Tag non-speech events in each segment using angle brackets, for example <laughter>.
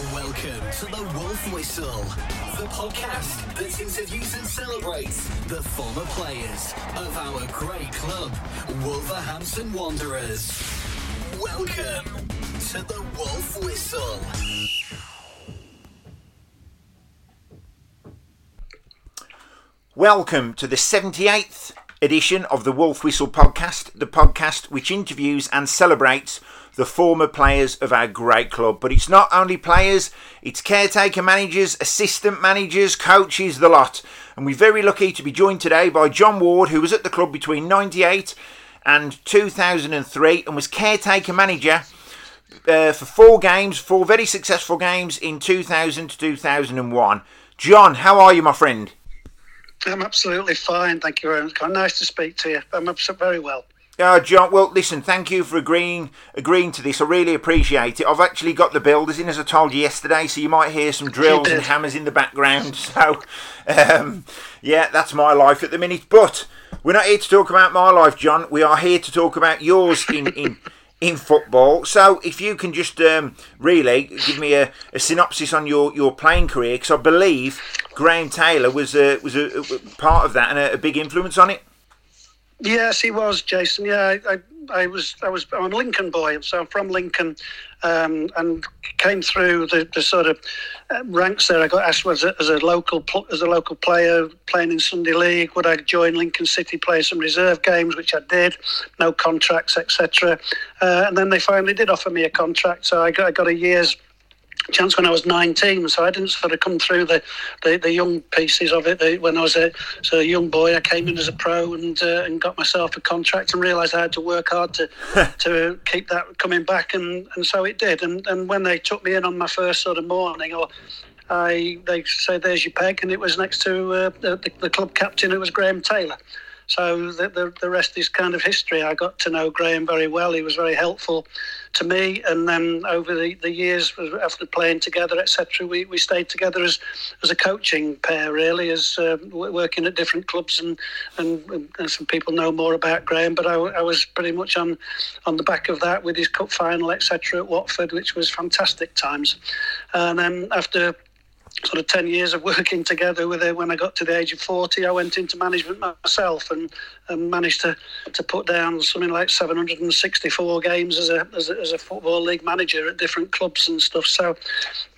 Welcome to the Wolf Whistle, the podcast that interviews and celebrates the former players of our great club, Wolverhampton Wanderers. Welcome to the Wolf Whistle. Welcome to the 78th edition of the Wolf Whistle podcast, the podcast which interviews and celebrates the former players of our great club. But it's not only players, it's caretaker managers, assistant managers, coaches, the lot. And we're very lucky to be joined today by John Ward, who was at the club between 98 and 2003 and was caretaker manager uh, for four games, four very successful games in 2000 to 2001. John, how are you, my friend? I'm absolutely fine, thank you very much. Nice to speak to you. I'm very well. Uh, John, well, listen, thank you for agreeing agreeing to this. I really appreciate it. I've actually got the builders in, as I told you yesterday, so you might hear some drills and hammers in the background. <laughs> So, um, yeah, that's my life at the minute. But we're not here to talk about my life, John. We are here to talk about yours in. in <laughs> in football. So, if you can just um, really give me a, a, synopsis on your, your playing career, because I believe Graham Taylor was a, was a, a part of that and a, a big influence on it. Yes, he was, Jason. Yeah, I, I, I, was, I was, I'm a Lincoln boy, so I'm from Lincoln, um, and came through the, the sort of uh, ranks there. I got asked as a, as a local as a local player playing in Sunday League, would I join Lincoln City, play some reserve games, which I did. No contracts, etc. Uh, and then they finally did offer me a contract, so I got, I got a year's chance when I was 19, so I didn't sort of come through the, the, the young pieces of it. The, when I was a, so a young boy, I came in as a pro and uh, and got myself a contract and realised I had to work hard to <laughs> to keep that coming back, and, and so it did. And and when they took me in on my first sort of morning, or I they said, "There's your peg," and it was next to uh, the, the club captain. It was Graham Taylor. So the, the, the rest is kind of history. I got to know Graham very well. He was very helpful to me, and then over the, the years after playing together, etc., we, we stayed together as as a coaching pair, really, as uh, working at different clubs, and, and, and some people know more about Graham, but I, I was pretty much on on the back of that with his cup final, etc., at Watford, which was fantastic times. And then after sort of 10 years of working together with her when I got to the age of 40 I went into management myself and, and managed to, to put down something like 764 games as a, as a, as a football league manager at different clubs and stuff. So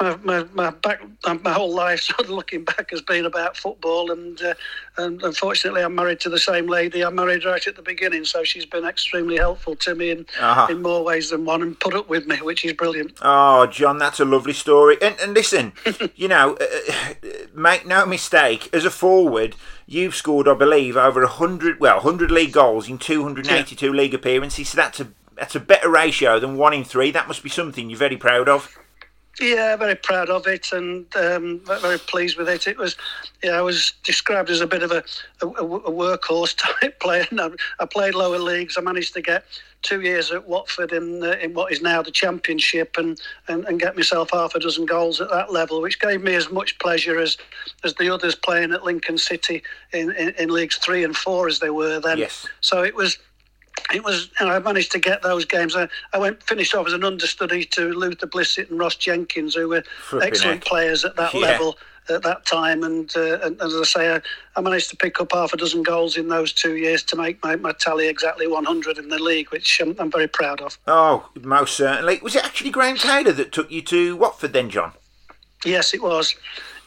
my, my, my back my whole life <laughs> sort of looking back has been about football and, uh, and unfortunately I'm married to the same lady. I married right at the beginning so she's been extremely helpful to me in, uh-huh. in more ways than one and put up with me which is brilliant. Oh John that's a lovely story. And, and listen <laughs> you know uh, uh, make no mistake, as a forward, you've scored, I believe, over hundred, well, hundred league goals in two hundred and eighty-two yeah. league appearances. So that's a that's a better ratio than one in three. That must be something you're very proud of. Yeah, very proud of it and um, very pleased with it. It was, yeah, I was described as a bit of a, a, a workhorse <laughs> type player. I played lower leagues. I managed to get two years at Watford in uh, in what is now the Championship and, and, and get myself half a dozen goals at that level, which gave me as much pleasure as, as the others playing at Lincoln City in, in, in leagues three and four as they were then. Yes. So it was it was you know, I managed to get those games. I, I went finished off as an understudy to Luther Blissett and Ross Jenkins, who were Flipping excellent heck. players at that yeah. level at that time. And, uh, and, as I say, I, I, managed to pick up half a dozen goals in those two years to make my, my tally exactly 100 in the league, which I'm, I'm very proud of. Oh, most certainly. Was it actually Graham Taylor that took you to Watford then, John? Yes, it was.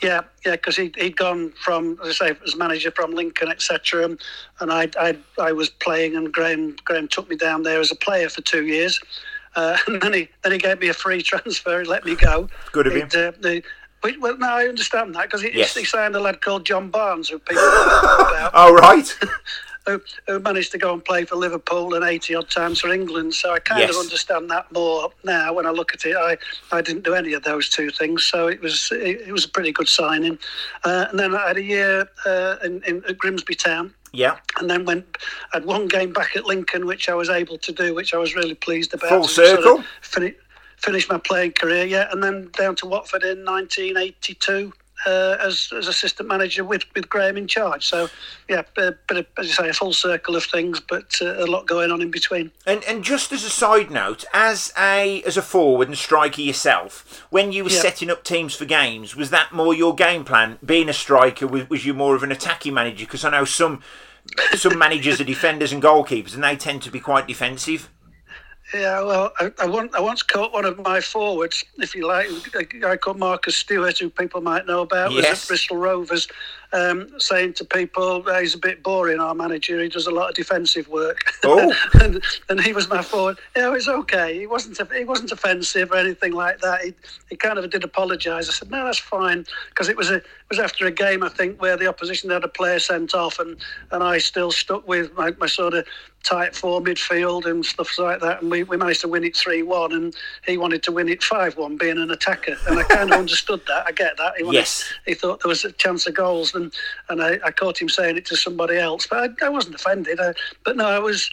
Yeah, yeah, because he he'd gone from, as I say, as manager from Lincoln, etc. And, and I, I I was playing, and Graham Graham took me down there as a player for two years. Uh, <laughs> and then he then he gave me a free transfer and let me go. Good of him. Uh, the, well, no, I understand that because he, yes. he signed a lad called John Barnes, who people <laughs> about. oh, right. <laughs> who, who, managed to go and play for Liverpool and 80 odd times for England. So I kind yes. of understand that more now when I look at it. I, I didn't do any of those two things, so it was it, it was a pretty good signing. Uh, and then I had a year uh, in, in, at Grimsby Town. Yeah. And then went, I had one game back at Lincoln, which I was able to do, which I was really pleased about. Full circle. Sort of finished my playing career, yeah, and then down to Watford in 1982. Uh, as, as assistant manager with, with Graham in charge. So, yeah, a bit of, as you say, a full circle of things, but uh, a lot going on in between. And and just as a side note, as a as a forward and striker yourself, when you were Yeah. setting up teams for games, was that more your game plan? Being a striker, was, was you more of an attacking manager? Because I know some some managers are defenders and goalkeepers, and they tend to be quite defensive. Yeah, well, I, I, once, I once caught one of my forwards, if you like, a guy called Marcus Stewart, who people might know about, was at Bristol Rovers, um, saying to people, "Oh, he's a bit boring, our manager. He does a lot of defensive work. Oh. <laughs> and, and he was my forward. Yeah, it was okay. He wasn't he wasn't offensive or anything like that. He, he kind of did apologise. I said, no, that's fine, because it was a it was after a game, I think, where the opposition had a player sent off, and, and I still stuck with my, my sort of tight four midfield and stuff like that, and we, we managed to win it three one, and he wanted to win it five one, being an attacker, and I kind of <laughs> understood that. I get that. He wanted, Yes. he thought there was a chance of goals, and and I, I caught him saying it to somebody else, but I, I wasn't offended. I, but no, I was.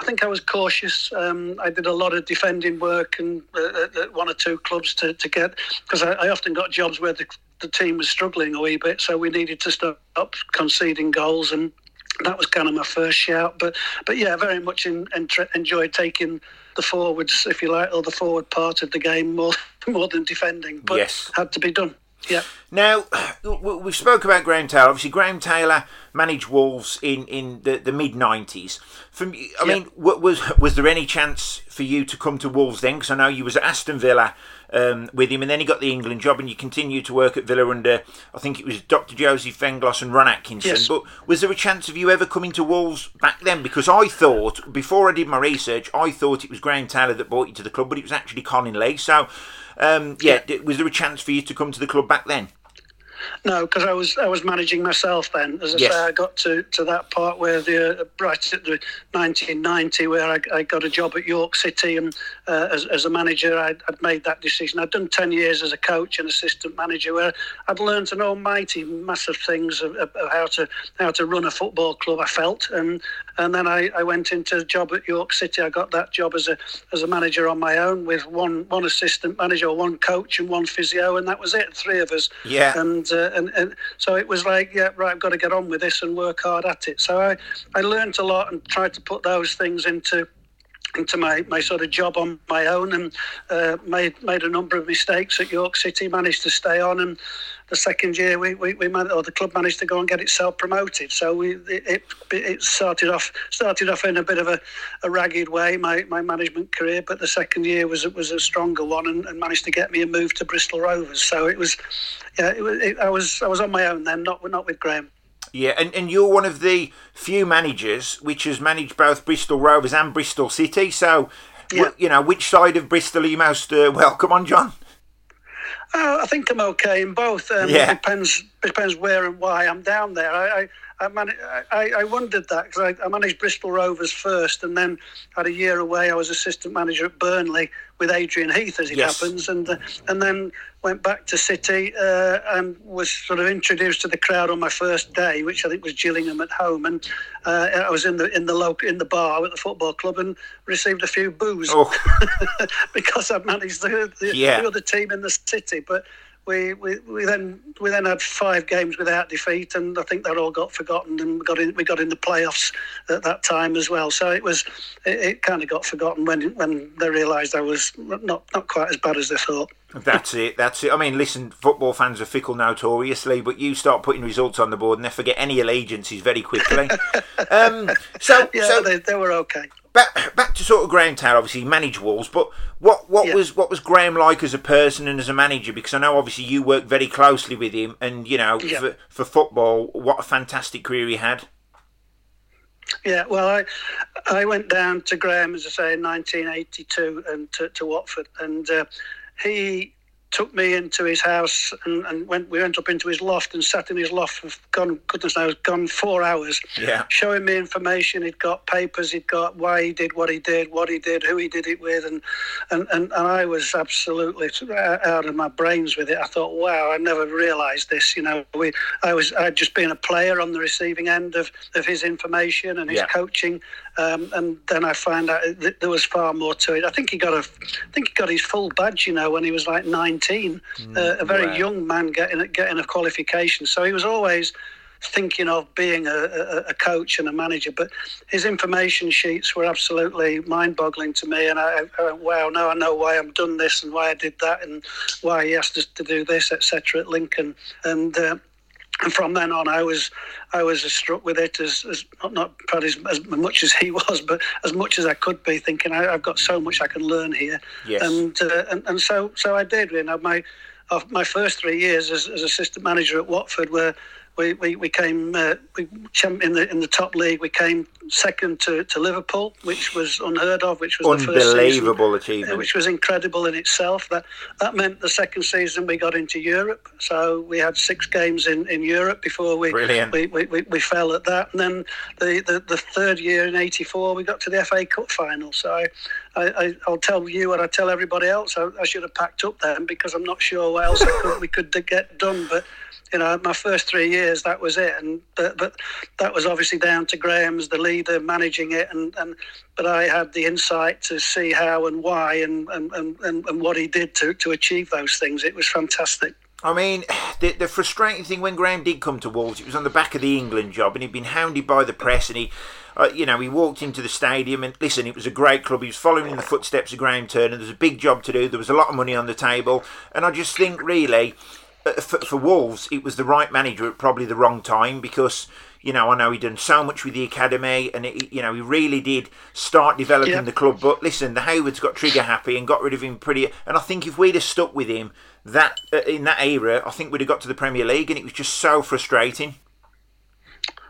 I think I was cautious. Um, I did a lot of defending work and uh, at- one or two clubs to, to get because I, I often got jobs where the, the team was struggling a wee bit, so we needed to stop conceding goals, and that was kind of my first shout. But but yeah, very much in, entra- enjoyed taking the forwards, if you like, or the forward part of the game more <laughs> more than defending. But Yes. had to be done. Yeah. Now, we spoke about Graham Taylor. Obviously, Graham Taylor managed Wolves in, in the, the mid nineties. From, I mean, was was there any chance for you to come to Wolves then? Because I know you was at Aston Villa um, with him, and then he got the England job, and you continued to work at Villa under I think it was Dr. Jozef Venglos and Ron Atkinson. Yes. But was there a chance of you ever coming to Wolves back then? Because I thought before I did my research, I thought it was Graham Taylor that brought you to the club, but it was actually Colin Lee. So. Um, yeah, d- was there a chance for you to come to the club back then? No, because I was I was managing myself then. As I Yes. say, I got to, to that part where the uh, right at the 1990, where I, I got a job at York City, and uh, as, as a manager, I'd, I'd made that decision. I'd done 10 years as a coach and assistant manager, where I'd learned an almighty massive things of, of of how to how to run a football club. I felt, and and then I, I went into a job at York City. I got that job as a as a manager on my own with one one assistant manager, one coach, and one physio, and that was it. Three of us. Yeah. And, uh, and and so it was like, yeah, right, I've got to get on with this and work hard at it. So I I learned a lot and tried to put those things into into my, my sort of job on my own and uh, made made a number of mistakes at York City. Managed to stay on, and the second year we we, we man- or the club managed to go and get itself promoted. So we it, it it started off started off in a bit of a, a ragged way my, my management career, but the second year was was a stronger one and, and managed to get me a move to Bristol Rovers. So it was yeah it was it, I was I was on my own then, not not with Graham. Yeah, and, and you're one of the few managers which has managed both Bristol Rovers and Bristol City. So, Yeah. you know, which side of Bristol are you most uh, welcome on, John? Uh, I think I'm okay in both. Um, Yeah. It depends depends where and why I'm down there. I I, I, man- I, I wondered that because I, I managed Bristol Rovers first, and then had a year away. I was assistant manager at Burnley with Adrian Heath, as it Yes. happens, and uh, and then went back to City uh, and was sort of introduced to the crowd on my first day, which I think was Gillingham at home, and uh, I was in the in the local in the bar at the football club and received a few boos Oh, <laughs> because I managed the, the, Yeah. the other team in the city. But we, we, we then we then had five games without defeat, and I think that all got forgotten. And we got in we got in the playoffs at that time as well. So it was it, it kind of got forgotten when when they realised I was not not quite as bad as they thought. that's it. That's it. I mean, listen, football fans are fickle notoriously, but you start putting results on the board and they forget any allegiances very quickly. <laughs> um, so, Yeah, so they, they were okay. Back back to sort of Graham Taylor. Obviously, he managed Wolves, but what what Yeah. was what was Graham like as a person and as a manager? Because I know obviously you worked very closely with him, and you know Yeah. for, for football, what a fantastic career he had. Yeah, well, I I went down to Graham, as I say, in 1982, and to, to Watford, and uh, he took me into his house and, and went. We went up into his loft and sat in his loft for gone goodness knows gone four hours, Yeah. showing me information. He'd got papers. He'd got why he did what he did, what he did, who he did it with, and and, and, and I was absolutely uh, out of my brains with it. I thought, wow, I never realised this. You know, we I was I'd just been a player on the receiving end of, of his information and his Yeah. coaching, Um, and then I find out that there was far more to it. I think he got a, I think he got his full badge, you know, when he was like 19, mm, uh, a very wow. young man getting getting a qualification. So he was always thinking of being a, a, a, coach and a manager. But his information sheets were absolutely mind-boggling to me, and I, I went, "Wow! Now I know why I've done this and why I did that, and why he asked us to do this, etc." At Lincoln, and. Uh, and from then on, I was I was as struck with it as, as not, not probably as, as, much as he <laughs> was, but as much as I could be, thinking I, have got so much I can learn here. Yes. And, uh, and and so so I did. You know, my my first three years as, as assistant manager at Watford were we, we, we came uh, we in the in the top league. We came second to, to Liverpool, which was unheard of. Which was unbelievable the first season, achievement, which was incredible in itself. That that meant the second season we got into Europe. So we had six games in, in Europe before we we, we, we, we, fell at that. And then the, the, the third year in '84 we got to the FA Cup final. So I, I, will tell you what I tell everybody else. I, I, should have packed up then because I'm not sure what else could, we could get done. But you know, my first three years, that was it. And but, but that was obviously down to Graham as the leader managing it, and, and but I had the insight to see how and why and and, and, and what he did to, to achieve those things. It was fantastic. I mean, <sighs> the, the frustrating thing when Graham did come to Wolves, it was on the back of the England job, and he'd been hounded by the press, and he, uh, you know, he walked into the stadium, and listen, it was a great club. He was following in the footsteps of Graham Turner. There was a big job to do. There was a lot of money on the table, and I just think really uh, for, for Wolves, it was the right manager at probably the wrong time because you know, I know he done so much with the academy, and it, you know he really did start developing yep. the club. But listen, the Haywards got trigger happy and got rid of him pretty. And I think if we'd have stuck with him that uh, in that era, I think we'd have got to the Premier League, and it was just so frustrating.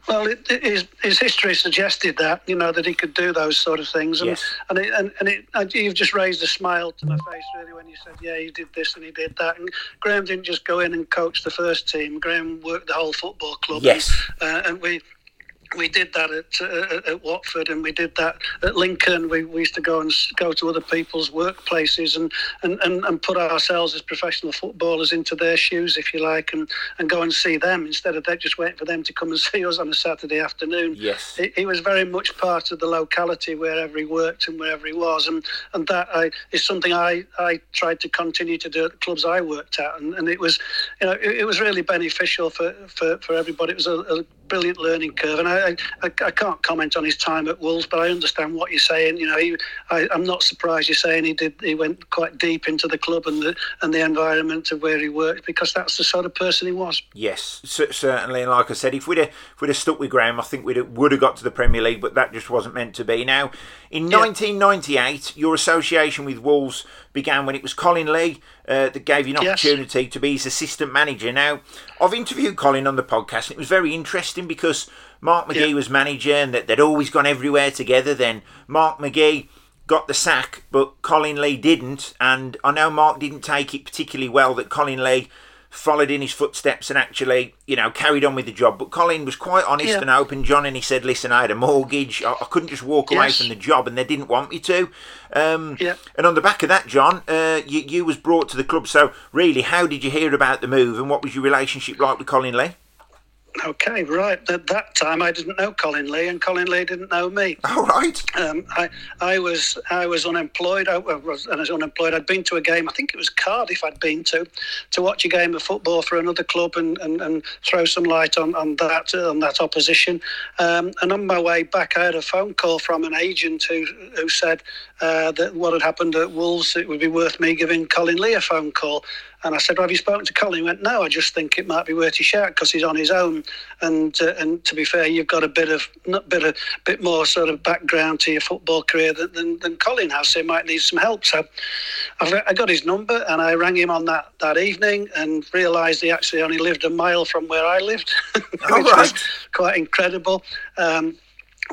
Well, it, it, his, his history suggested that you know that he could do those sort of things, and yes. and it, and, and it, you've just raised a smile to my face really when you said, yeah, he did this and he did that. And Graham didn't just go in and coach the first team. Graham worked the whole football club. Yes, and, uh, and we we did that at, uh, at Watford and we did that at Lincoln. We, we used to go and go to other people's workplaces and, and, and, and put ourselves as professional footballers into their shoes, if you like, and, and go and see them instead of that just waiting for them to come and <laughs> see us on a Saturday afternoon. Yes. He, he was very much part of the locality wherever he worked and wherever he was. And, and that I, is something I, I tried to continue to do at the clubs I worked at. And, and it was, you know, it, it was really beneficial for, for, for everybody. It was a, a brilliant learning curve. And I, I, I, can't comment on his time at Wolves, but I understand what you're saying. You know, he, I, am not surprised you're saying he did. He went quite deep into the club and the and the environment of where he worked because that's the sort of person he was. Yes, certainly. And like I said, if we'd have, if we'd have stuck with Graham, I think we would have got to the Premier League, but that just wasn't meant to be. Now, in yeah. 1998, your association with Wolves began when it was Colin Lee uh, that gave you an yes. opportunity to be his assistant manager. Now, I've interviewed Colin on the podcast, and it was very interesting because Mark McGhee was manager, and that they'd always gone everywhere together. Then Mark McGhee got the sack, but Colin Lee didn't, and I know Mark didn't take it particularly well that Colin Lee followed in his footsteps and actually, you know, carried on with the job. But Colin was quite honest yeah. and open, John, and he said, "Listen, I had a mortgage. I, I couldn't just walk yes. away from the job, and they didn't want me to." Um, yeah. And on the back of that, John, uh, you, you was brought to the club. So, really, how did you hear about the move, and what was your relationship like with Colin Lee? Okay, right. At that time, I didn't know Colin Lee, and Colin Lee didn't know me. <laughs> All right. Um, I, I was, I was unemployed. I was, I was unemployed. I'd been to a game. I think it was Cardiff. I'd been to, to watch a game of football for another club and, and, and throw some light on, on that on that opposition. Um, and on my way back, I had a phone call from an agent who who said uh, that what had happened at Wolves, it would be worth me giving Colin Lee a phone call. And I said, well, "Have you spoken to Colin?" He went, "No, I just think it might be worth a shout because he's on his own." And uh, and to be fair, you've got a bit of not bit a bit more sort of background to your football career than, than, than Colin has, so he might need some help. So I've, I got his number and I rang him on that, that evening and realised he actually only lived a mile from where I lived, <laughs> which right. was quite incredible. Um,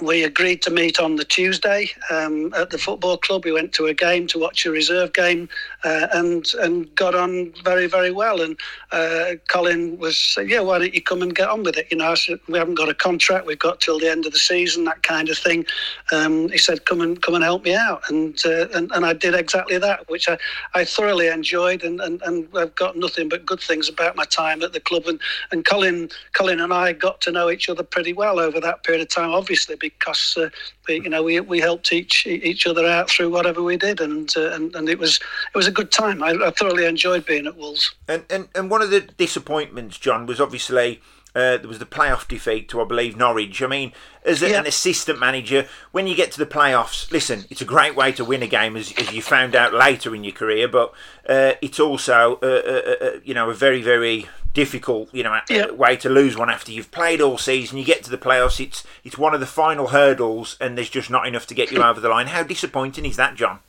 we agreed to meet on the Tuesday um, at the football club. We went to a game to watch a reserve game uh, and and got on very very well. And uh, Colin was yeah, why don't you come and get on with it? You know, said, we haven't got a contract. We've got till the end of the season, that kind of thing. Um, he said, come and come and help me out, and uh, and, and I did exactly that, which I, I thoroughly enjoyed, and, and, and I've got nothing but good things about my time at the club. And, and Colin Colin and I got to know each other pretty well over that period of time, obviously because uh, we, you know we, we helped each each other out through whatever we did, and uh, and, and it was it was a good time. I, I thoroughly enjoyed being at Wolves. And, and and one of the disappointments, John, was obviously uh, there was the playoff defeat to, I believe, Norwich. I mean, as a, an assistant manager, when you get to the playoffs, listen, it's a great way to win a game, as, as you found out later in your career, but uh, it's also, uh, uh, uh you know, a very, very difficult, you know, way to lose one after you've played all season. You get to the playoffs, it's it's one of the final hurdles, and there's just not enough to get you <laughs> over the line. How disappointing is that, John?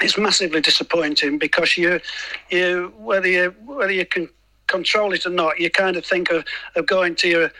It's massively disappointing because you, you whether you whether you can control it or not, you kind of think of, of going to your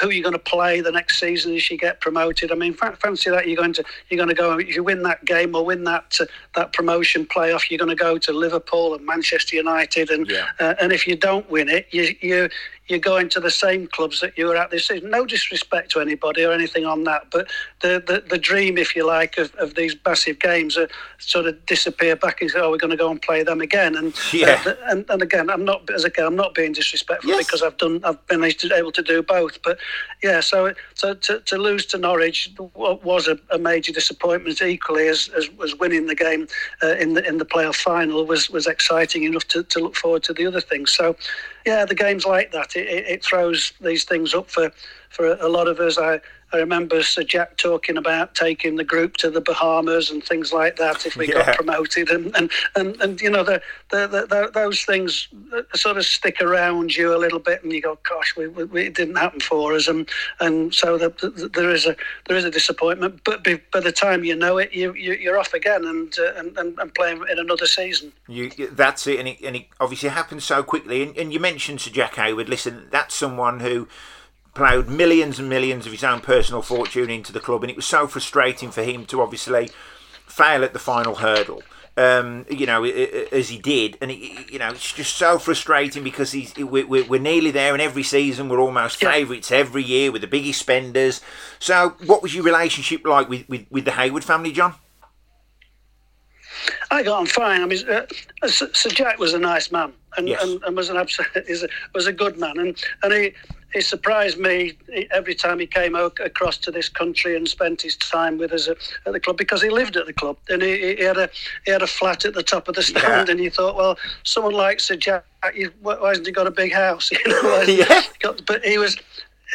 who you're going to play the next season as you get promoted. I mean, fancy that you're going to you're going to go if you win that game or win that uh, that promotion playoff, you're going to go to Liverpool and Manchester United, and yeah. uh, and if you don't win it, you you you're going to the same clubs that you were at this season. No disrespect to anybody or anything on that, but the the, the dream, if you like, of, of these massive games uh, sort of disappear back and say, oh, we're going to go and play them again. And yeah. uh, and, and again, I'm not as again, I'm not being disrespectful yes. because I've done I've been able to do both. But yeah, so so to, to lose to Norwich was a, a major disappointment. Equally as, as, as winning the game uh, in the in the playoff final was was exciting enough to, to look forward to the other things. So yeah, the games like that it, it throws these things up for for a lot of us. I I remember Sir Jack talking about taking the group to the Bahamas and things like that if we yeah. got promoted, and, and, and, and you know the, the, the, those things sort of stick around you a little bit, and you go, "Gosh, we, we, it didn't happen for us," and and so the, the, there is a there is a disappointment. But by, by the time you know it, you, you are off again and, uh, and, and and playing in another season. You that's it, and it, and it obviously happens so quickly. And, and you mentioned Sir Jack Hayward. Listen, that's someone who ploughed millions and millions of his own personal fortune into the club, and it was so frustrating for him to obviously fail at the final hurdle. Um, you know, as he did, and it, you know, it's just so frustrating because he's we're, we're nearly there, and every season we're almost favourites every year with the biggest spenders. So, what was your relationship like with, with, with the Hayward family, John? I got on fine. I mean, uh, Sir Jack was a nice man, and, yes. and, and was an absolute <laughs> was a good man, and and he he surprised me every time he came across to this country and spent his time with us at, at the club because he lived at the club and he, he, had a he had a flat at the top of the stand yeah. and he thought, well, someone like Sir Jack, why hasn't he got a big house? <laughs> You know, <laughs> yeah. but he was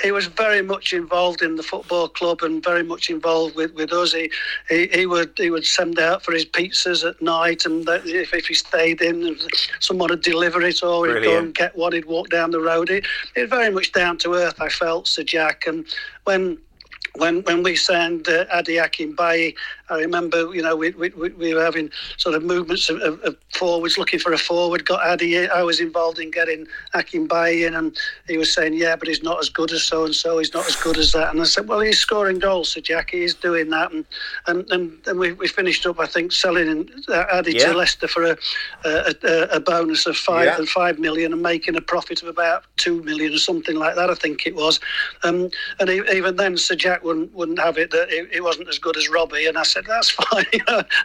he was very much involved in the football club and very much involved with, with us. He, he, he would he would send out for his pizzas at night, and if, if he stayed in, someone would deliver it, or he'd go and get one. He'd walk down the road. He, he was very much down to earth. I felt Sir Jack, and when when when we signed uh, Adi Akinbiyi, I remember, you know, we, we, we were having sort of movements of, of, of, forwards, looking for a forward. Got Adi. I was involved in getting Akinbiyi in, and he was saying, "Yeah, but he's not as good as so and so. He's not as good as that." And I said, "Well, he's scoring goals, so Jackie. He's doing that." And and and, and we, we finished up, I think, selling Adi yeah. to Leicester for a a, a bonus of five yeah. and five million, and making a profit of about two million or something like that. I think it was. Um, and even then, Sir Jack wouldn't wouldn't have it that it, it wasn't as good as Robbie. And I said, "That's <laughs> fine,"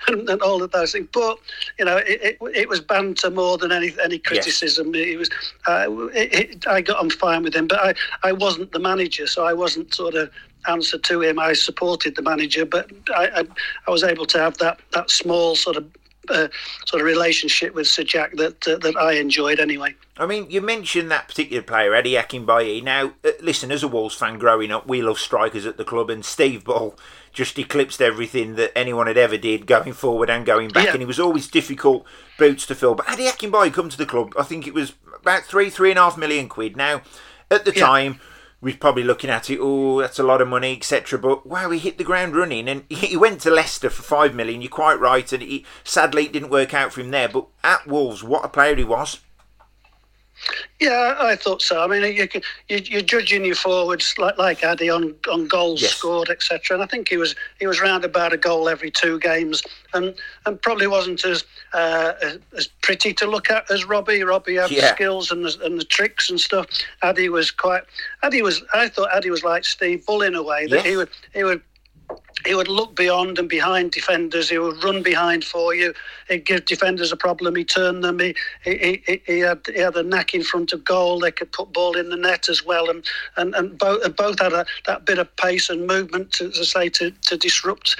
and, and, all of those things. But you know, it, it, it was banter more than any any criticism. Yes. It was. Uh, it, I got on fine with him, but I I wasn't the manager, so I wasn't sort of answer to him. I supported the manager, but I, I, I was able to have that, that small sort of uh, sort of relationship with Sir Jack that uh, that I enjoyed anyway. I mean, you mentioned that particular player, Eddie Akinbiyi. Now, uh, listen, as a Wolves fan growing up, we love strikers at the club, and Steve Bull just eclipsed everything that anyone had ever did going forward and going back, yeah. and he was always difficult boots to fill. But Eddie Akinbiyi come to the club, I think it was about three, three and a half million quid. Now, at the yeah. time we're probably looking at it, oh, that's a lot of money, etc. But wow, he hit the ground running, and <laughs> he went to Leicester for five million. You're quite right, and he, sadly it didn't work out for him there. But at Wolves, what a player he was! Yeah, I thought so. I mean, you, you, are judging your forwards like like Addy on, on goals yes. scored, etc. And I think he was he was round about a goal every two games, and and probably wasn't as uh, as pretty to look at as Robbie. Robbie had yeah. skills and the, and the tricks and stuff. Addy was quite. Addy was. I thought Addy was like Steve Bull in a way that yes. he would he would he would look beyond and behind defenders. He would run behind for you. He'd give defenders a problem. He turned them. He, he, he, he, had he had a knack in front of goal. They could put ball in the net as well. And and, and both both had a, that bit of pace and movement to, to say to, to disrupt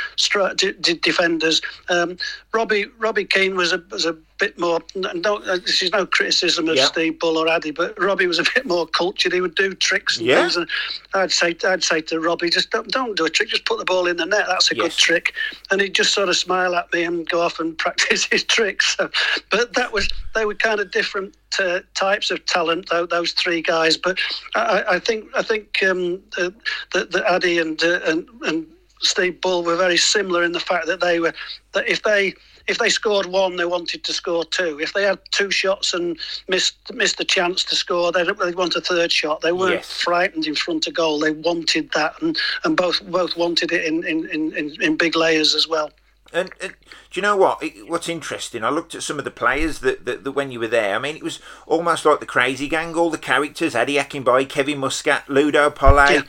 defenders. Um, Robbie Robbie Keane was a was a bit more. No, this is no criticism of yeah. Steve Bull or Addy, but Robbie was a bit more cultured. He would do tricks and yeah. things. And I'd say, I'd say to Robbie, just don't, don't do a trick. Just put the ball in the net. That's a yes. good trick. And he'd just sort of smile at me and go off and <laughs> practice his tricks. So, but that was they were kind of different uh, types of talent. Those three guys. But I, I think I think um, the, the, the Addy and, uh, and and Steve Bull were very similar in the fact that they were that if they if they scored one, they wanted to score two. If they had two shots and missed missed the chance to score, they'd, they'd want a third shot. They weren't yes. frightened in front of goal. They wanted that, and, and both both wanted it in, in, in, in big layers as well. And, and, do you know what? What's interesting? I looked at some of the players that, that, that, when you were there. I mean, it was almost like the Crazy Gang. All the characters: Adi Akinbiyi, Kevin Muscat, Ludo Pollet, yeah.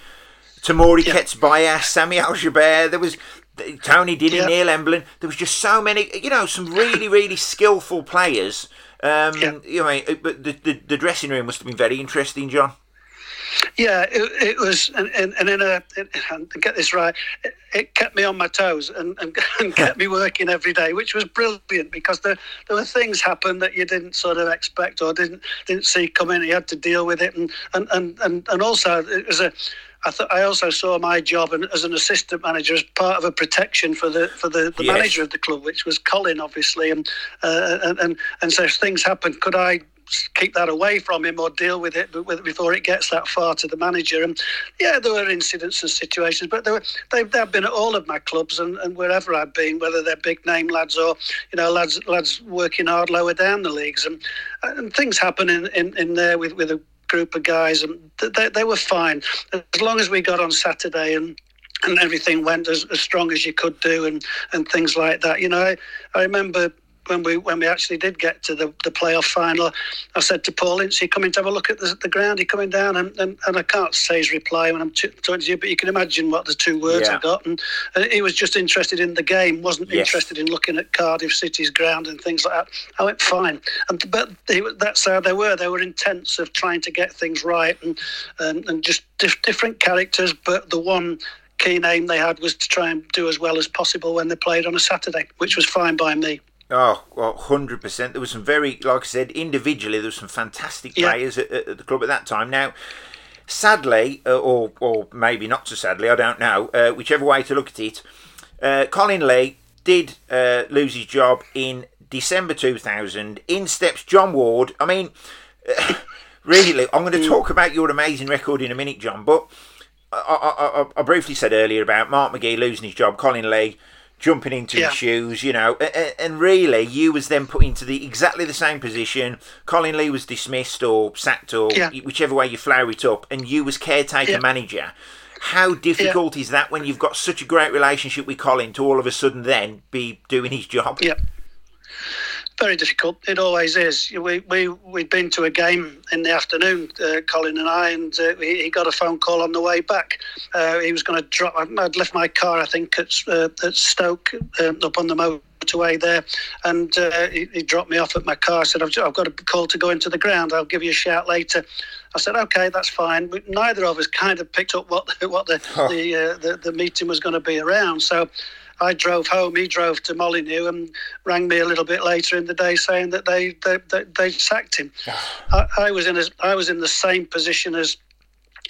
Temuri yeah. Ketsbaia, Sami Al-Jaber. There was Tony did yep. Neil Emblen. There was just so many, you know, some really, really skillful players. Um. You know, but the, the, the dressing room must have been very interesting, John. Yeah, it, it was, and, and, and in a, and get this right, it, it, kept me on my toes and, and, and kept me working every day, which was brilliant because there, there were things happen that you didn't sort of expect or didn't didn't see coming. You had to deal with it, and and and and, and also it was a I, th- I also saw my job as an assistant manager as part of a protection for the for the, the yes. manager of the club, which was Colin, obviously, and uh, and, and and so if things happen, could I keep that away from him or deal with it before it gets that far to the manager. And yeah, there were incidents and situations, but there were, they've, they've been at all of my clubs and, and wherever I've been, whether they're big name lads or you know lads lads working hard lower down the leagues, and and things happen in, in, in there with with a group of guys, and they, they were fine as long as we got on Saturday and and everything went as, as strong as you could do, and and things like that. You know, I, I remember when we when we actually did get to the, the playoff final, I said to Paul Ince, come in to have a look at the, the ground? He coming down, and, and, and I can't say his reply when I'm t- talking to you, but you can imagine what the two words yeah. I got. And uh, he was just interested in the game, wasn't yes. interested in looking at Cardiff City's ground and things like that. I went fine, and but he, that's how they were. They were intense of trying to get things right and and, and just dif- different characters, but the one key name they had was to try and do as well as possible when they played on a Saturday, which was fine by me. Oh, well, 100%. There was some very, like I said, individually, there was some fantastic players yeah. at, at, the club at that time. Now, sadly, uh, or, or maybe not so sadly, I don't know, uh, whichever way to look at it, uh, Colin Lee did uh, lose his job in December 2000. In steps John Ward. I mean, <laughs> really, I'm going to talk about your amazing record in a minute, John, but I, I, I briefly said earlier about Mark McGhee losing his job, Colin Lee jumping into yeah. his shoes, you know, and really you was then put into the exactly the same position. Colin Lee was dismissed or sacked or yeah. whichever way you flower it up, and you was caretaker yeah. manager. How difficult is that when you've got such a great relationship with Colin to all of a sudden then be doing his job? Yeah very difficult. It always is. We we we'd been to a game in the afternoon, uh, Colin and I, and uh, he, he, got a phone call on the way back. Uh, he was going to drop. I'd left my car, I think, at uh, at Stoke, um, up on the motorway there, and uh, he, he, dropped me off at my car. I said, I've, I've got a call to go into the ground. I'll give you a shout later." I said, "Okay, that's fine." neither of us kind of picked up what what the oh. the, uh, the the meeting was going to be around, so. I drove home. He drove to Molineux and rang me a little bit later in the day saying that they they, they, they sacked him. <sighs> Ah. I, I, was in a, I was in the same position as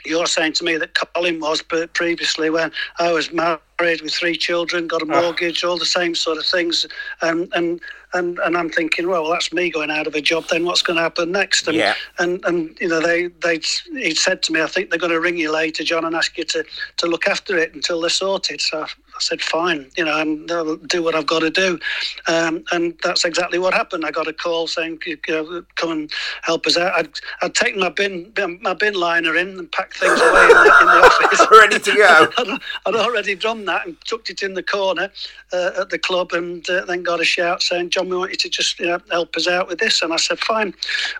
you're saying to me that Colin was previously when I was married with three children, got a ah. mortgage, all the same sort of things, and and and, and I'm thinking, well, that's me going out of a job. Then what's going to happen next? And yeah. and and you know, they they he said to me, I think they're going to ring you later, John, and ask you to to look after it until they're sorted. So I said, fine, you know, and I'll do what I've got to do. Um, and that's exactly what happened. I got a call saying, you know, come and help us out. I'd, I'd taken my bin my bin liner in and packed things away in the, in the <laughs> office. Ready to go. <laughs> I'd, I'd, already done that and tucked it in the corner uh, at the club, and uh, then got a shout saying, "John, we want you to just you know, help us out with this." And I said, "Fine,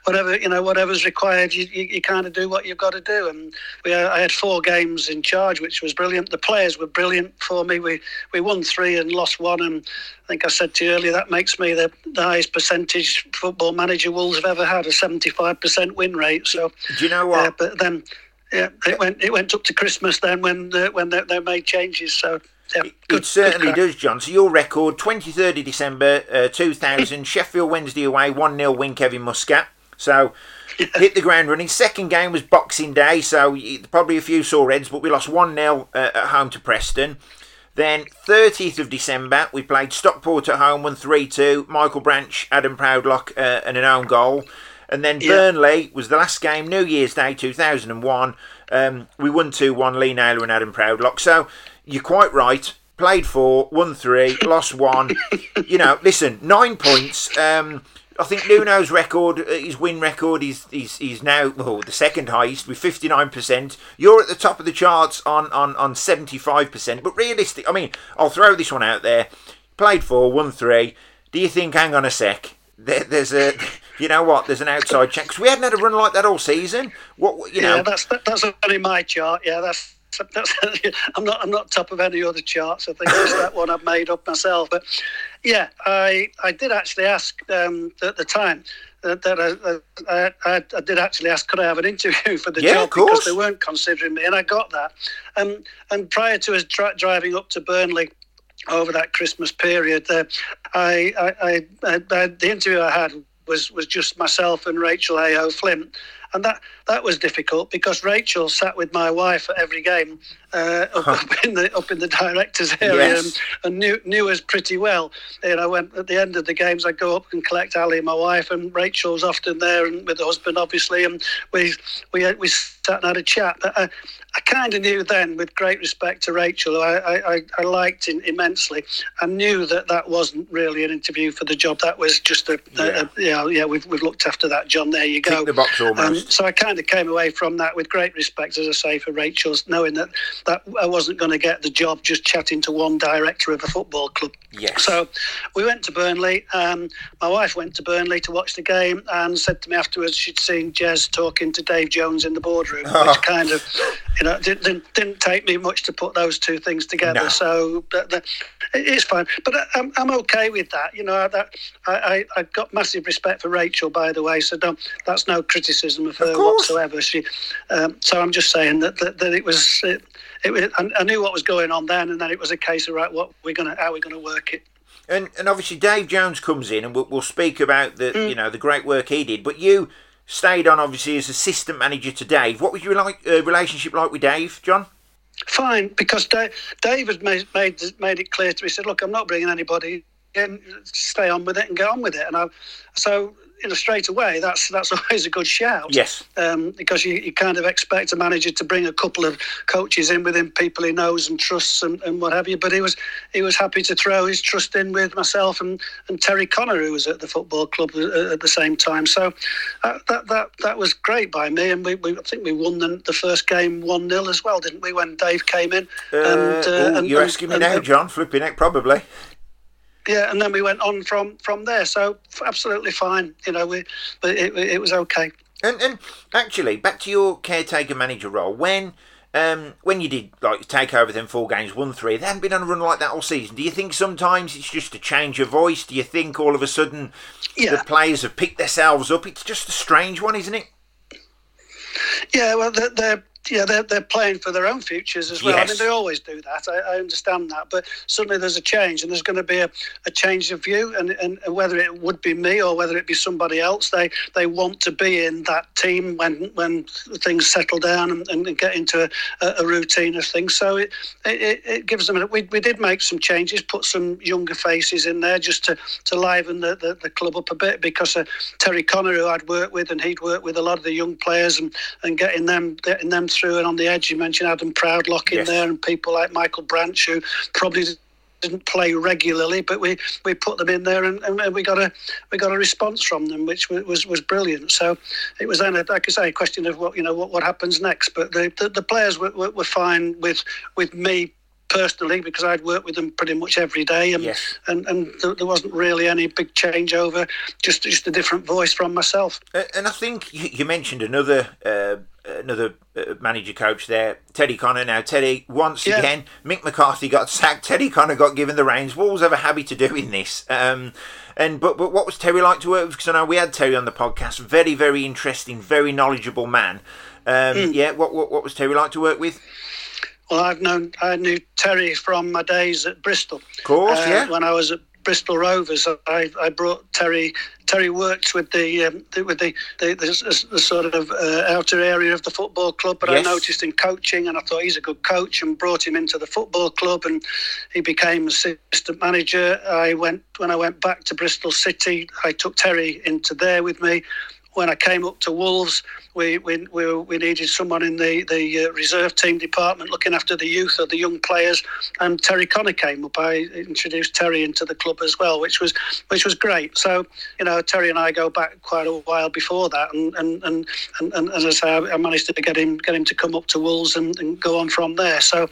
whatever you know, whatever's required, you, you, you kind of do what you've got to do." And we, I had four games in charge, which was brilliant. The players were brilliant for me. We we won three and lost one, and I think I said to you earlier that makes me the, the highest percentage football manager Wolves have ever had, a seventy-five percent win rate. So do you know what? Uh, but then yeah, it went it went up to Christmas then when uh, when they, they, made changes. So yeah, it, good, it certainly does, John. So your record, twenty third of December, uh, two thousand, <laughs> Sheffield Wednesday away, one 0 win Kevin Muscat. So. Hit the ground running. Second game was Boxing Day, so probably a few sore heads, but we lost 1 0 uh, at home to Preston. Then 30th of December, we played Stockport at home, won 3 2. Michael Branch, Adam Proudlock, uh, and an own goal. And then yeah. Burnley was the last game, New Year's Day 2001. Um, we won 2 1, Lee Naylor and Adam Proudlock. So you're quite right. Played four, won three, lost one. <laughs> You know, listen, nine points. Um, I think Nuno's record, uh, his win record, is is, is now the second highest with 59%. You're at the top of the charts on, on, on 75%. But realistic, I mean, I'll throw this one out there. Played four, won three. Do you think, hang on a sec, there, there's a <laughs> you know what? There's an outside check. Cause we hadn't had a run like that all season. What you know? Yeah, that's that, that's only my chart. Yeah, that's. That's, <laughs> I'm not. I'm not top of any other charts. I think that's that one I've made up myself. But yeah, I I did actually ask um, at the time that, that I, I, I, did actually ask could I have an interview <laughs> for the yeah, job? because they weren't considering me, and I got that. Um, and prior to us tra- driving up to Burnley over that Christmas period, uh, I, I, I, I, the interview I had was was just myself and Rachel Heyhoe Flint, and that that was difficult because Rachel sat with my wife at every game uh, up, up, in the up in the directors area yes. and, and, knew knew us pretty well. You know, when at the end of the games, I'd go up and collect Ali, and my wife, and Rachel's often there, and with the husband, obviously, and we we we sat and had a chat. I, I kind of knew then, with great respect to Rachel, I, I, I liked in, immensely. I knew that that wasn't really an interview for the job. That was just a, yeah, a, a, yeah, yeah we've, we've looked after that, John. There you go. Tick the box almost. Um, so I kind of came away from that with great respect, as I say, for Rachel's, knowing that, that I wasn't going to get the job just chatting to one director of a football club. Yes. So we went to Burnley. Um, my wife went to Burnley to watch the game and said to me afterwards she'd seen Jez talking to Dave Jones in the boardroom, which <laughs> kind of you know, didn't, didn't take me much to put those two things together. No. So it's fine. But I'm, I'm okay with that. You know, that I, I, I got massive respect for Rachel, by the way. So don't, that's no criticism of her whatsoever. She, um, so I'm just saying that, that, that it was, it, it, I knew what was going on then, and then it was a case of right, what we're gonna, how we're gonna work it. And, and obviously Dave Jones comes in, and we'll, we'll speak about the mm. you know the great work he did. But you stayed on obviously as assistant manager to Dave. What was your like, uh, relationship like with Dave, John? Fine, because Dave, David made, made made it clear to me. Said, "Look, I'm not bringing anybody in. Stay on with it and get on with it." And I, so you know, straight away, that's that's <laughs> always a good shout. Yes. Um, because you, you kind of expect a manager to bring a couple of coaches in with him, people he knows and trusts and, and what have you. But he was he was happy to throw his trust in with myself and, and Terry Connor, who was at the football club at the same time. So uh, that that that was great by me, and we, we I think we won the, the first game one 0 as well, didn't we? When Dave came in. Uh, and, uh, ooh, and, you're asking me now, John. Flipping it, probably yeah, and then we went on from from there. So absolutely fine. You know, we but it, it was okay. And and actually, back to your caretaker manager role when. Um, when you did like take over them four games, one three, they hadn't been on a run like that all season. Do you think sometimes it's just a change of voice? Do you think all of a sudden yeah. the players have picked themselves up? It's just a strange one, isn't it? Yeah, well, they're, they're yeah, they're, they're playing for their own futures as well. Yes. I mean, they always do that. I, I, understand that. But suddenly there's a change, and there's going to be a, a change of view. And, and, whether it would be me or whether it be somebody else, they, they want to be in that team when when things settle down and, and get into a, a, routine of things. So it, it, it gives them. A, we, we did make some changes, put some younger faces in there just to, to liven the, the, the club up a bit because uh, Terry Connor, who I'd worked with, and he'd worked with a lot of the young players and, and getting them getting them through and on the edge. You mentioned Adam Proudlock in yes. there and people like Michael Branch who probably didn't play regularly, but we, we put them in there and, and we got a we got a response from them, which was was brilliant. So it was then, a, like I say, a question of what you know what, what happens next. But the the, the players were, were, were fine with with me personally because I'd worked with them pretty much every day, and Yes. and, and th- there wasn't really any big changeover, just just a different voice from myself. Uh, and I think you, you mentioned another uh, another uh, manager coach there, Terry Connor. Now Terry once Yeah. again, Mick McCarthy got sacked. Terry Connor got given the reins. Wolves have a habit of doing this. Um, and but but what was Terry like to work with? Because I know we had Terry on the podcast. Very very interesting, very knowledgeable man. Um, Hmm. Yeah. What, what what was Terry like to work with? Well, I've known I knew Terry from my days at Bristol. Of course, yeah. When I was at Bristol Rovers, I, I brought Terry. Terry worked with the, um, the with the the, the, the sort of uh, outer area of the football club, but Yes. I noticed him coaching, and I thought he's a good coach, and brought him into the football club, and he became assistant manager. I went when I went back to Bristol City. I took Terry into there with me. When I came up to Wolves, we we, we, we needed someone in the the uh, reserve team department looking after the youth or the young players, and Terry Connor came up. I introduced Terry into the club as well, which was which was great. So you know, Terry and I go back quite a while before that, and and and, and, and as I say, I I managed to get him get him to come up to Wolves and, and go on from there. So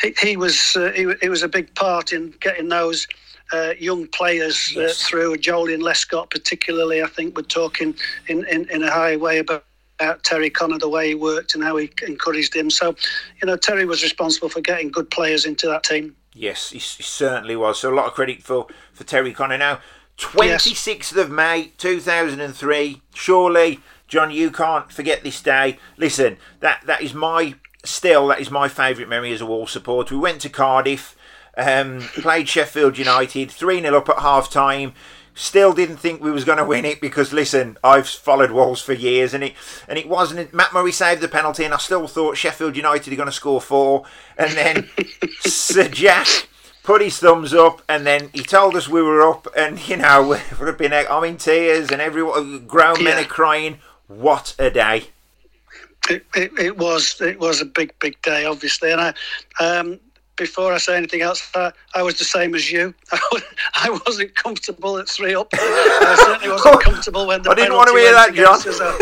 he, he was uh, he, he was a big part in getting those uh, young players Yes. uh, through. Joleon Lescott, particularly, I think, we're talking in, in, in a high way about. About Terry Connor, the way he worked and how he encouraged him. So, you know, Terry was responsible for getting good players into that team. Yes, he, certainly was. So a lot of credit for, for Terry Connor. Now, 26th of May 2003. Surely, John, you can't forget this day. Listen, that that is my still that is my favourite memory as a Wall supporter. We went to Cardiff, um, played Sheffield United, three 0 up at half time. Still didn't think we was going to win it because listen, I've followed Wolves for years and it and it wasn't. Matt Murray saved the penalty and I still thought Sheffield United are going to score four and then <laughs> Sir Jack put his thumbs up and then he told us we were up and you know we're up in I'm in tears and everyone grown men Yeah. are crying. What a day! It, it, it was it was a big big day, obviously, and I. Um, before I say anything else, I, I was the same as you. I, <laughs> I wasn't comfortable at three up. I certainly wasn't <laughs> comfortable when the I didn't want to hear that, John. us. Uh,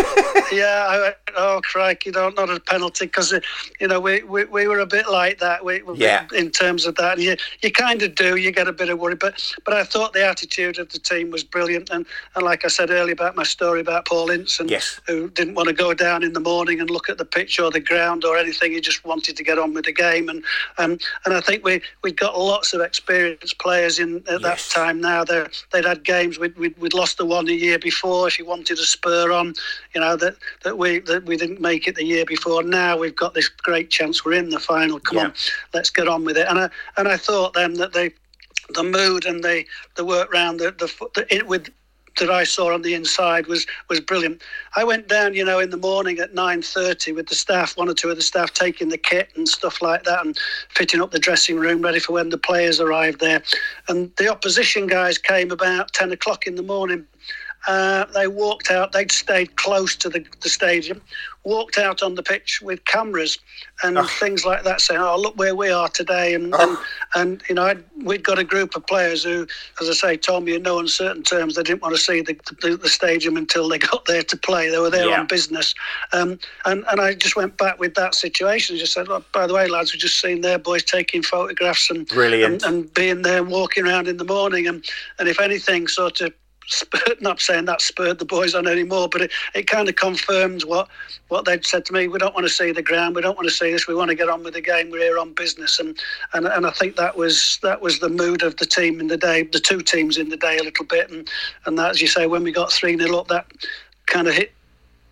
yeah, oh crikey, don't not a penalty because you know we, we, we were a bit like that. We, Yeah. in terms of that, you you kind of do. You get a bit of worry, but but I thought the attitude of the team was brilliant, and and like I said earlier about my story about Paul Ince and Yes. who didn't want to go down in the morning and look at the pitch or the ground or anything. He just wanted to get on with the game, and um, and I think we we got lots of experienced players in at that time. Now they they'd had games. We'd, we'd we'd lost the one a year before. If you wanted a spur on, you know that that we that we didn't make it the year before. Now we've got this great chance. We're in the final. Come Yeah. on, let's get on with it. And I and I thought then that they the mood and the the work round the the, the it, with that I saw on the inside was was brilliant. I went down, you know, in the morning at nine thirty with the staff, one or two of the staff taking the kit and stuff like that, and fitting up the dressing room ready for when the players arrived there. And the opposition guys came about ten o'clock in the morning. Uh, they walked out. They'd stayed close to the, the stadium, walked out on the pitch with cameras and Oh. things like that, saying, "Oh, look where we are today." And Oh. and, and you know, I'd, we'd got a group of players who, as I say, told me in no uncertain terms they didn't want to see the, the, the stadium until they <laughs> got there to play. They were there Yeah. on business, um, and and I just went back with that situation. Just said, "Look, by the way, lads, we've just seen their boys taking photographs and Brilliant. and, and being there, and walking around in the morning, and and if anything, sort of." Spurred, not saying that spurred the boys on anymore, but it, it kind of confirmed what what they'd said to me. We don't want to see the ground. We don't want to see this. We want to get on with the game. We're here on business, and and, and I think that was that was the mood of the team in the day, the two teams in the day a little bit, and and that, as you say, when we got three 0 up, that kind of hit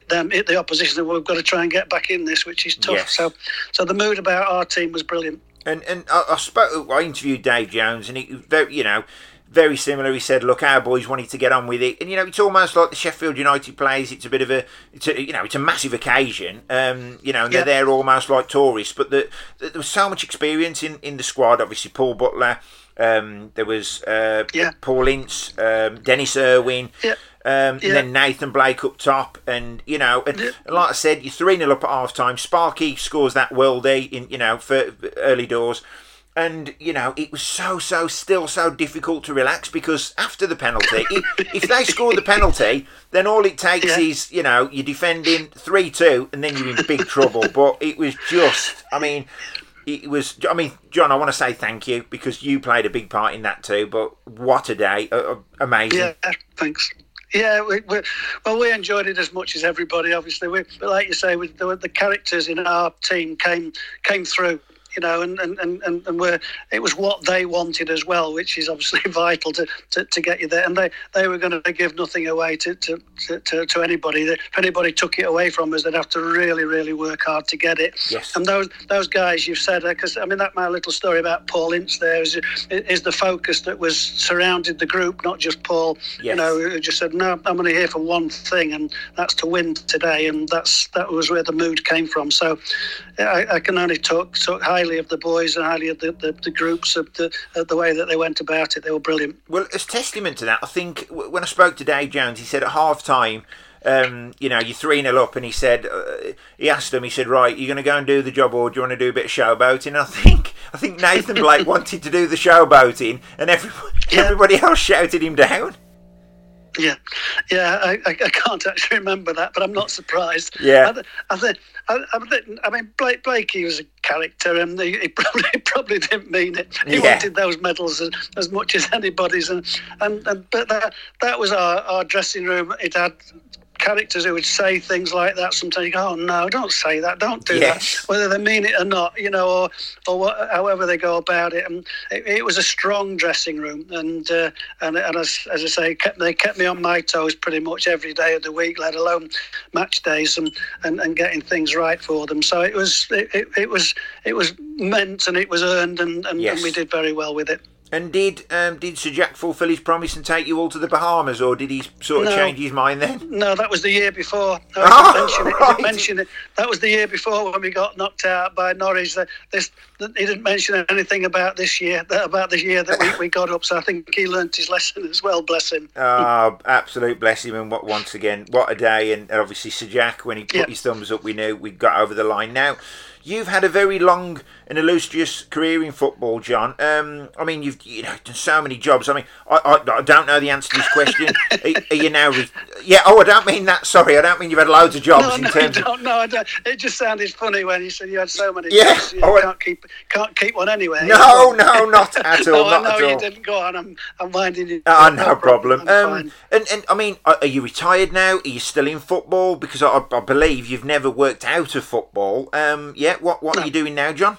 them, hit the opposition. And we've got to try and get back in this, which is tough. Yes. So so the mood about our team was brilliant. And and I, I spoke. I interviewed Dave Jones, and he very you know very similar. He said, "Look, our boys wanted to get on with it, and you know it's almost like the Sheffield United plays. It's a bit of a, it's a you know it's a massive occasion. Um, you know, and Yeah. they're there almost like tourists. But the, the, there was so much experience in in the squad. Obviously, Paul Butler. Um, there was uh, Yeah. Paul Ince, um, Denis Irwin. Yeah. Um, Yeah. And then Nathan Blake up top, and you know, and Yeah. like I said, you're three 0 up at half time. Sparky scores that worldie in you know for early doors, and you know it was so so still so difficult to relax because after the penalty, if, if they score the penalty, then all it takes Yeah. is you know you're defending three two, and then you're in big trouble. But it was just, I mean. it was. I mean, John, I want to say thank you because you played a big part in that too. But what a day! Uh, amazing. Yeah, thanks. Yeah, we, we, well, we enjoyed it as much as everybody. Obviously, we, but like you say, we, the, the characters in our team came came through you know, and and, and, and were it was what they wanted as well, which is obviously <laughs> vital to, to, to get you there. And they, they were going to give nothing away to, to, to, to anybody. If anybody took it away from us, they'd have to really, really work hard to get it. Yes. And those those guys you've said, because uh, I mean that my little story about Paul Ince there is, is the focus that was surrounded the group, not just Paul. Yes. You know, who just said, no, I'm only here for one thing, and that's to win today, and that's that was where the mood came from. So I, I can only talk talk highly of the boys and highly of the, the, the groups of the of the way that they went about it. They were brilliant. Well, as testament to that, I think when I spoke to Dave Jones, he said at half time. Um, you know, you're 3 0 up, and he said, uh, he asked him, he said, Right, you're going to go and do the job, or do you want to do a bit of showboating? I think I think Nathan Blake <laughs> wanted to do the showboating, and everybody, yeah. everybody else shouted him down. Yeah, yeah, I, I, can't actually remember that, but I'm not surprised. Yeah, I, I, I, I mean, Blake, Blakey was a character, and he, he <laughs> probably probably didn't mean it. He yeah. wanted those medals as, as much as anybody's, and, and, and but that that was our, our dressing room. It had characters who would say things like that sometimes you go oh no don't say that don't do yes. that whether they mean it or not you know or or what, however they go about it and it, it was a strong dressing room and uh, and, and as, as I say kept, they kept me on my toes pretty much every day of the week let alone match days and, and, and getting things right for them so it was it, it, it was it was meant and it was earned and, and, yes. and we did very well with it and did um, did Sir Jack fulfil his promise and take you all to the Bahamas, or did he sort of no, change his mind then? No, that was the year before. <laughs> No, oh, mention it. Right. mention it. That was the year before when we got knocked out by Norwich. This he didn't mention anything about this year, about the year that we, we got up. So I think he learnt his lesson as well. Bless him. Oh, <laughs> absolute bless him! And what once again, what a day! And obviously Sir Jack, when he put his thumbs up, we knew we'd got over the line. Now You've had a very long and illustrious career in football, John. Um, I mean, you've you know done so many jobs. I mean, I, I, I don't know the answer to this question. <laughs> are, are, you now? Re- yeah. Oh, I don't mean that. Sorry, I don't mean you've had loads of jobs no, in no, terms. No, no, I don't. It just sounded funny when you said you had so many. Yeah. Jobs, you oh, can't keep can't keep one anyway. No, no, not at <laughs> all. no, not I know you didn't. Go on. I'm I'm minding you. Oh, no, no problem. Um, and and I mean, are you retired now? Are you still in football? Because I, I believe you've never worked out of football. Um, yeah. What what no. are you doing now, John?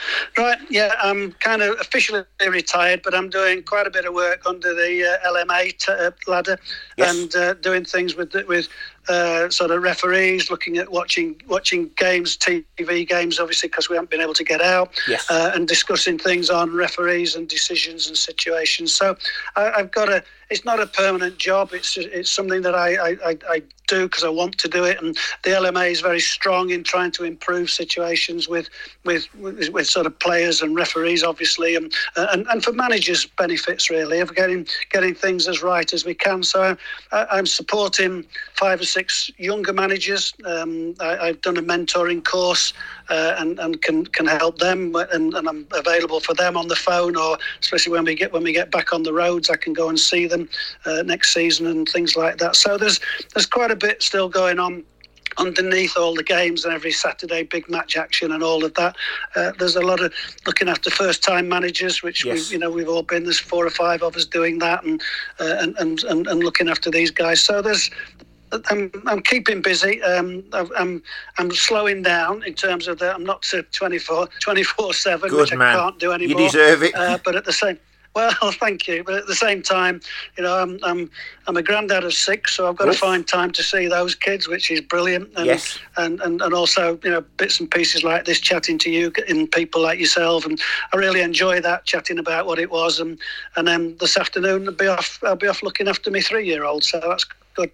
Right, yeah, I'm kind of officially retired, but I'm doing quite a bit of work under the uh, LMA t- uh, ladder yes. and uh, doing things with with uh, sort of referees, looking at watching watching games, TV games, obviously because we haven't been able to get out, yes. uh, and discussing things on referees and decisions and situations. So I, have got a. It's not a permanent job. It's it's something that I I, I do because I want to do it, and the LMA is very strong in trying to improve situations with with with, with sort of players and referees, obviously, and, and and for managers' benefits really of getting getting things as right as we can. So I, I'm supporting five or six younger managers. Um, I, have done a mentoring course uh, and, and can can help them, and, and, I'm available for them on the phone, or especially when we get when we get back on the roads, I can go and see them uh, next season and things like that. So there's there's quite a bit still going on underneath all the games and every Saturday big match action and all of that. Uh, there's a lot of looking after first time managers, which yes. we, you know we've all been. There's four or five of us doing that and, uh, and, and and and looking after these guys. So there's I'm, I'm keeping busy. Um, I'm I'm slowing down in terms of that. I'm not to 24 24 seven, which man. I can't do anymore. You deserve it. Uh, but at the same well, <laughs> thank you. But at the same time, you know, I'm I'm I'm a granddad of six, so I've got Oof. to find time to see those kids, which is brilliant. And, yes. And, and and also, you know, bits and pieces like this, chatting to you and people like yourself, and I really enjoy that chatting about what it was. And and then this afternoon, I'll be off. I'll be off looking after my three year old, so that's good.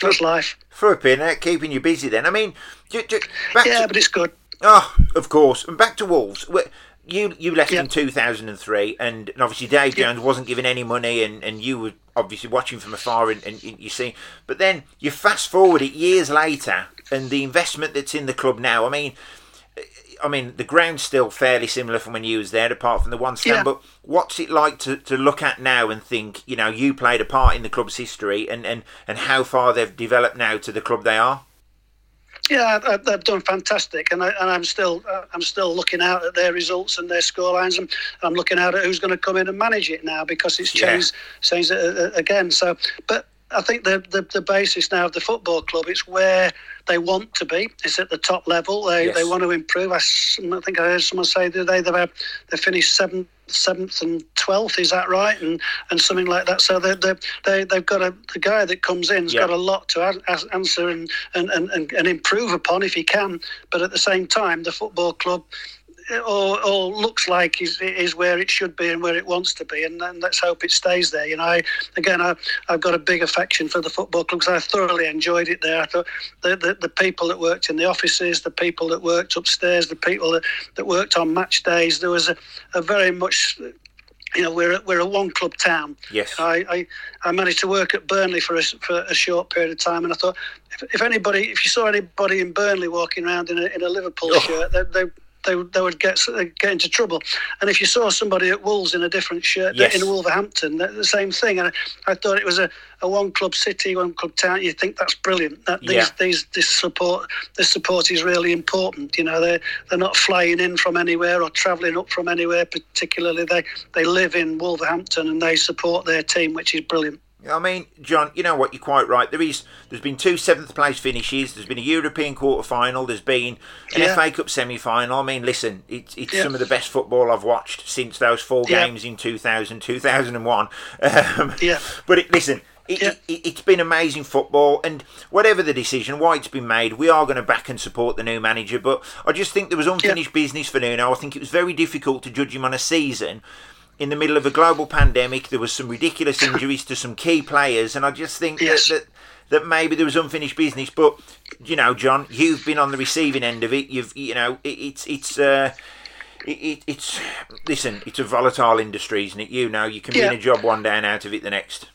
That's life. For a pin, eh? keeping you busy then. I mean, yeah, to, but it's good. Oh, of course. And back to Wolves you you left in 2003 and, and obviously Dave Jones wasn't giving any money and, and you were obviously watching from afar and, and you see. But then you fast forward it years later and the investment that's in the club now I mean I mean the ground's still fairly similar from when you was there apart from the one stand yeah. but what's it like to, to look at now and think you know you played a part in the club's history and, and, and how far they've developed now to the club they are Yeah, they've done fantastic, and, I, and I'm still uh, I'm still looking out at their results and their scorelines, and I'm looking out at who's going to come in and manage it now because it's changed yeah. changed uh, uh, again. So, but I think the, the, the basis now of the football club it's where they want to be. It's at the top level. They, yes. they want to improve. I, I, think I heard someone say the other day they they finished seventh seventh and twelfth. Is that right? And and something like that. So they they they they've got a the guy that comes in has got a lot to answer and, and, and, and improve upon if he can. But at the same time, the football club or, or looks like is, is where it should be and where it wants to be, and, and let's hope it stays there. You know, I, again, I, I've got a big affection for the football club because I thoroughly enjoyed it there. I thought the, the, the people that worked in the offices, the people that worked upstairs, the people that, that worked on match days, there was a, a very much you know, we're we're a one club town. Yes. I, I, I, managed to work at Burnley for a, for a short period of time, and I thought if, if anybody, if you saw anybody in Burnley walking around in a, in a Liverpool oh. shirt, they, they they, they would get get into trouble. And if you saw somebody at Wolves in a different shirt yes. in Wolverhampton, the same thing. And I, I thought it was a, a one club city, one club town. You think that's brilliant. That these yeah. these this support this support is really important. You know, they they're not flying in from anywhere or travelling up from anywhere particularly. They they live in Wolverhampton and they support their team, which is brilliant. I mean, John, you know what? You're quite right. There is, there's been two seventh place finishes. There's been a European quarter final. There's been an yeah. FA Cup semi final. I mean, listen, it's it's yeah. some of the best football I've watched since those four yeah. games in 2000, 2001. Um, yeah. But it, listen, it, yeah. it, has been amazing football, and whatever the decision, why it's been made, we are going to back and support the new manager. But I just think there was unfinished yeah. business for Nuno. I think it was very difficult to judge him on a season in the middle of a global pandemic. There was some ridiculous <laughs> injuries to some key players, and I just think yes. that, that that maybe there was unfinished business. But you know, John, you've been on the receiving end of it. You've you know, it, it's it's. Uh, it, it's listen. It's a volatile industry, isn't it? You know, you can be in a job one day and out of it the next.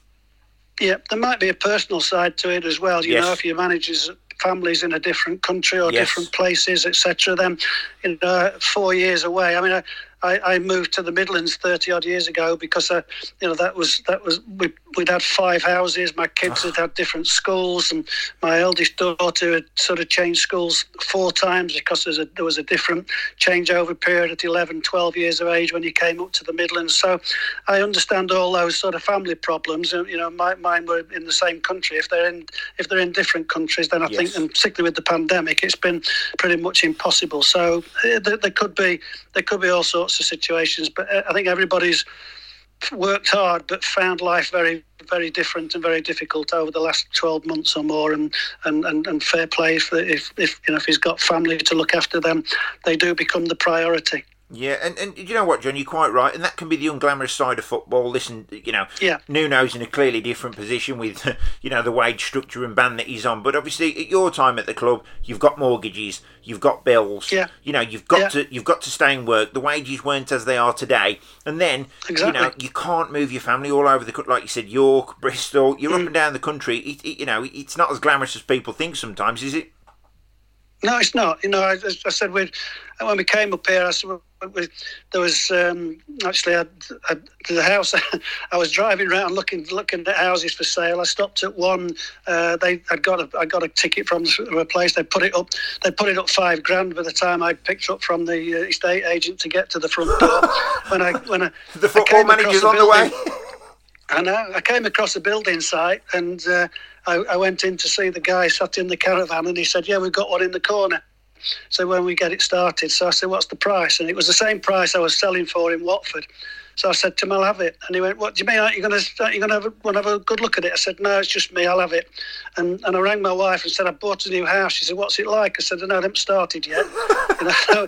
Yeah, there might be a personal side to it as well. You yes. know, if your manager's families in a different country or yes. different places, etc., then you know, four years away. I mean, I, I, I, moved to the Midlands thirty odd years ago because uh, you know that was that was we, would had five houses. My kids had had different schools, and my eldest daughter had sort of changed schools four times because a, there was a different changeover period at 11, 12 years of age when you came up to the Midlands. So I understand all those sort of family problems. And you know, my, mine were in the same country. If they're in if they're in different countries, then I yes. think, and particularly with the pandemic, it's been pretty much impossible. So uh, there, there could be there could be all sorts of situations, but uh, I think everybody's worked hard but found life very very different and very difficult over the last 12 months or more and and, and, and fair play if, if, if you know if he's got family to look after them they do become the priority yeah, and, and you know what, John, you're quite right, and that can be the unglamorous side of football. Listen, you know, yeah. Nuno's in a clearly different position with, <laughs> you know, the wage structure and ban that he's on. But obviously, at your time at the club, you've got mortgages, you've got bills. Yeah. You know, you've got yeah. to you've got to stay in work. The wages weren't as they are today, and then exactly. you know you can't move your family all over the country, like you said, York, Bristol. You're mm. up and down the country. It, it, you know, it's not as glamorous as people think sometimes, is it? No, it's not. You know, I, I said when when we came up here, I said there was um, actually a, a, the house. <laughs> I was driving around looking looking at houses for sale. I stopped at one. Uh, they I got a I got a ticket from a place. They put it up. They put it up five grand by the time I picked up from the uh, estate agent to get to the front door. <laughs> when I when I the football manager's on the way. <laughs> I know. I came across a building site and uh, I, I, went in to see the guy sat in the caravan and he said, Yeah, we've got one in the corner. So when we get it started, so I said, What's the price? And it was the same price I was selling for in Watford. So I said to him, I'll have it. And he went, What do you mean? Aren't you going to, you have, to have a good look at it? I said, No, it's just me. I'll have it. And, and I rang my wife and said, I bought a new house. She said, What's it like? I said, No, I haven't started yet. <laughs> you know,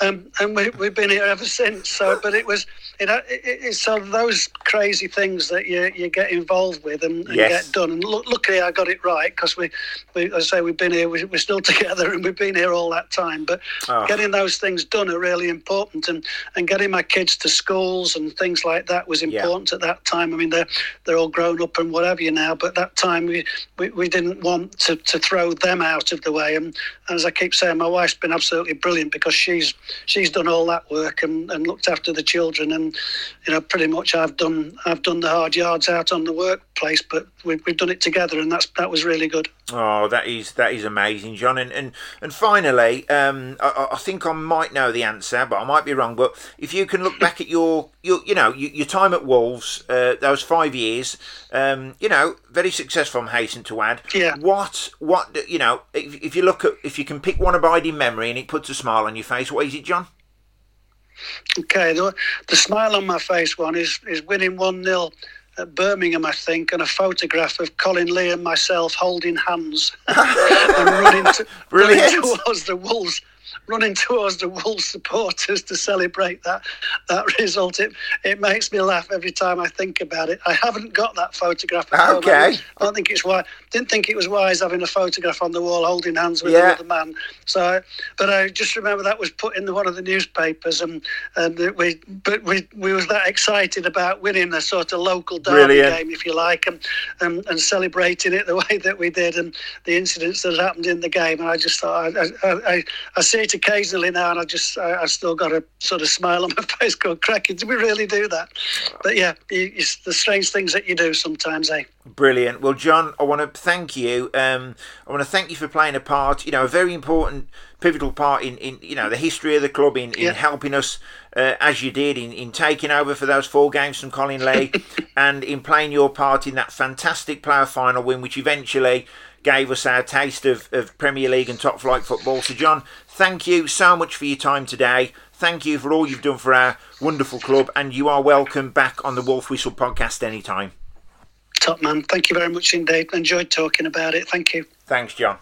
um, and we, have been here ever since. So, but it was it, it, it's sort of those crazy things that you, you get involved with and, and yes. get done. And look, luckily, I got it right because we, we, as I say, we've been here, we, are still <laughs> together, and we've been here all that time. But oh. getting those things done are really important, and and getting my kids to schools and things like that was important yeah. at that time. I mean, they're they're all grown up and whatever you now, but that time we, we, we didn't want to, to throw them out of the way. And, and as I keep saying, my wife's been absolutely brilliant because she's she's done all that work and, and looked after the children and you know pretty much I've done I've done the hard yards out on the workplace but we've, we've done it together and that's that was really good Oh, that is that is amazing, John. And and, and finally, um, I, I, think I might know the answer, but I might be wrong. But if you can look back at your your you know your, your time at Wolves, uh, those five years, um, you know, very successful. I'm hasten to add. Yeah. What what you know, if, if you look at if you can pick one abiding memory and it puts a smile on your face, what is it, John? Okay, the, the smile on my face one is is winning one 0 at Birmingham, I think, and a photograph of Colin Lee and myself holding hands. <laughs> And running, to, running towards the Wolves running <laughs> towards the Wolves supporters to celebrate that that result. It it makes me laugh every time I think about it. I haven't got that photograph. okay. I don't think it's why. Didn't think it was wise having a photograph on the wall holding hands with yeah. another man. So, but I just remember that was put in the, one of the newspapers, and and we but we we was that excited about winning a sort of local derby Brilliant. game, if you like, and, and and celebrating it the <laughs> way that we did, and the incidents that happened in the game. And I just thought I I, I, I see it occasionally now, and I just I, I still got a sort of smile on <laughs> my face, going, "Cracking, did we really do that?" But yeah, it's the strange things that you do sometimes, eh? Brilliant. Well, John, I want to thank you. Um, I want to thank you for playing a part. You know, a very important, pivotal part in, in you know the history of the club in, in yeah. helping us uh, as you did in, in taking over for those four games from Colin Lee, <laughs> and in playing your part in that fantastic player final win, which eventually gave us our taste of, of Premier League and top flight football. So, John, thank you so much for your time today. Thank you for all you've done for our wonderful club, and you are welcome back on the Wolf Whistle podcast anytime. Top man. Thank you very much indeed. Enjoyed talking about it. Thank you. Thanks, John.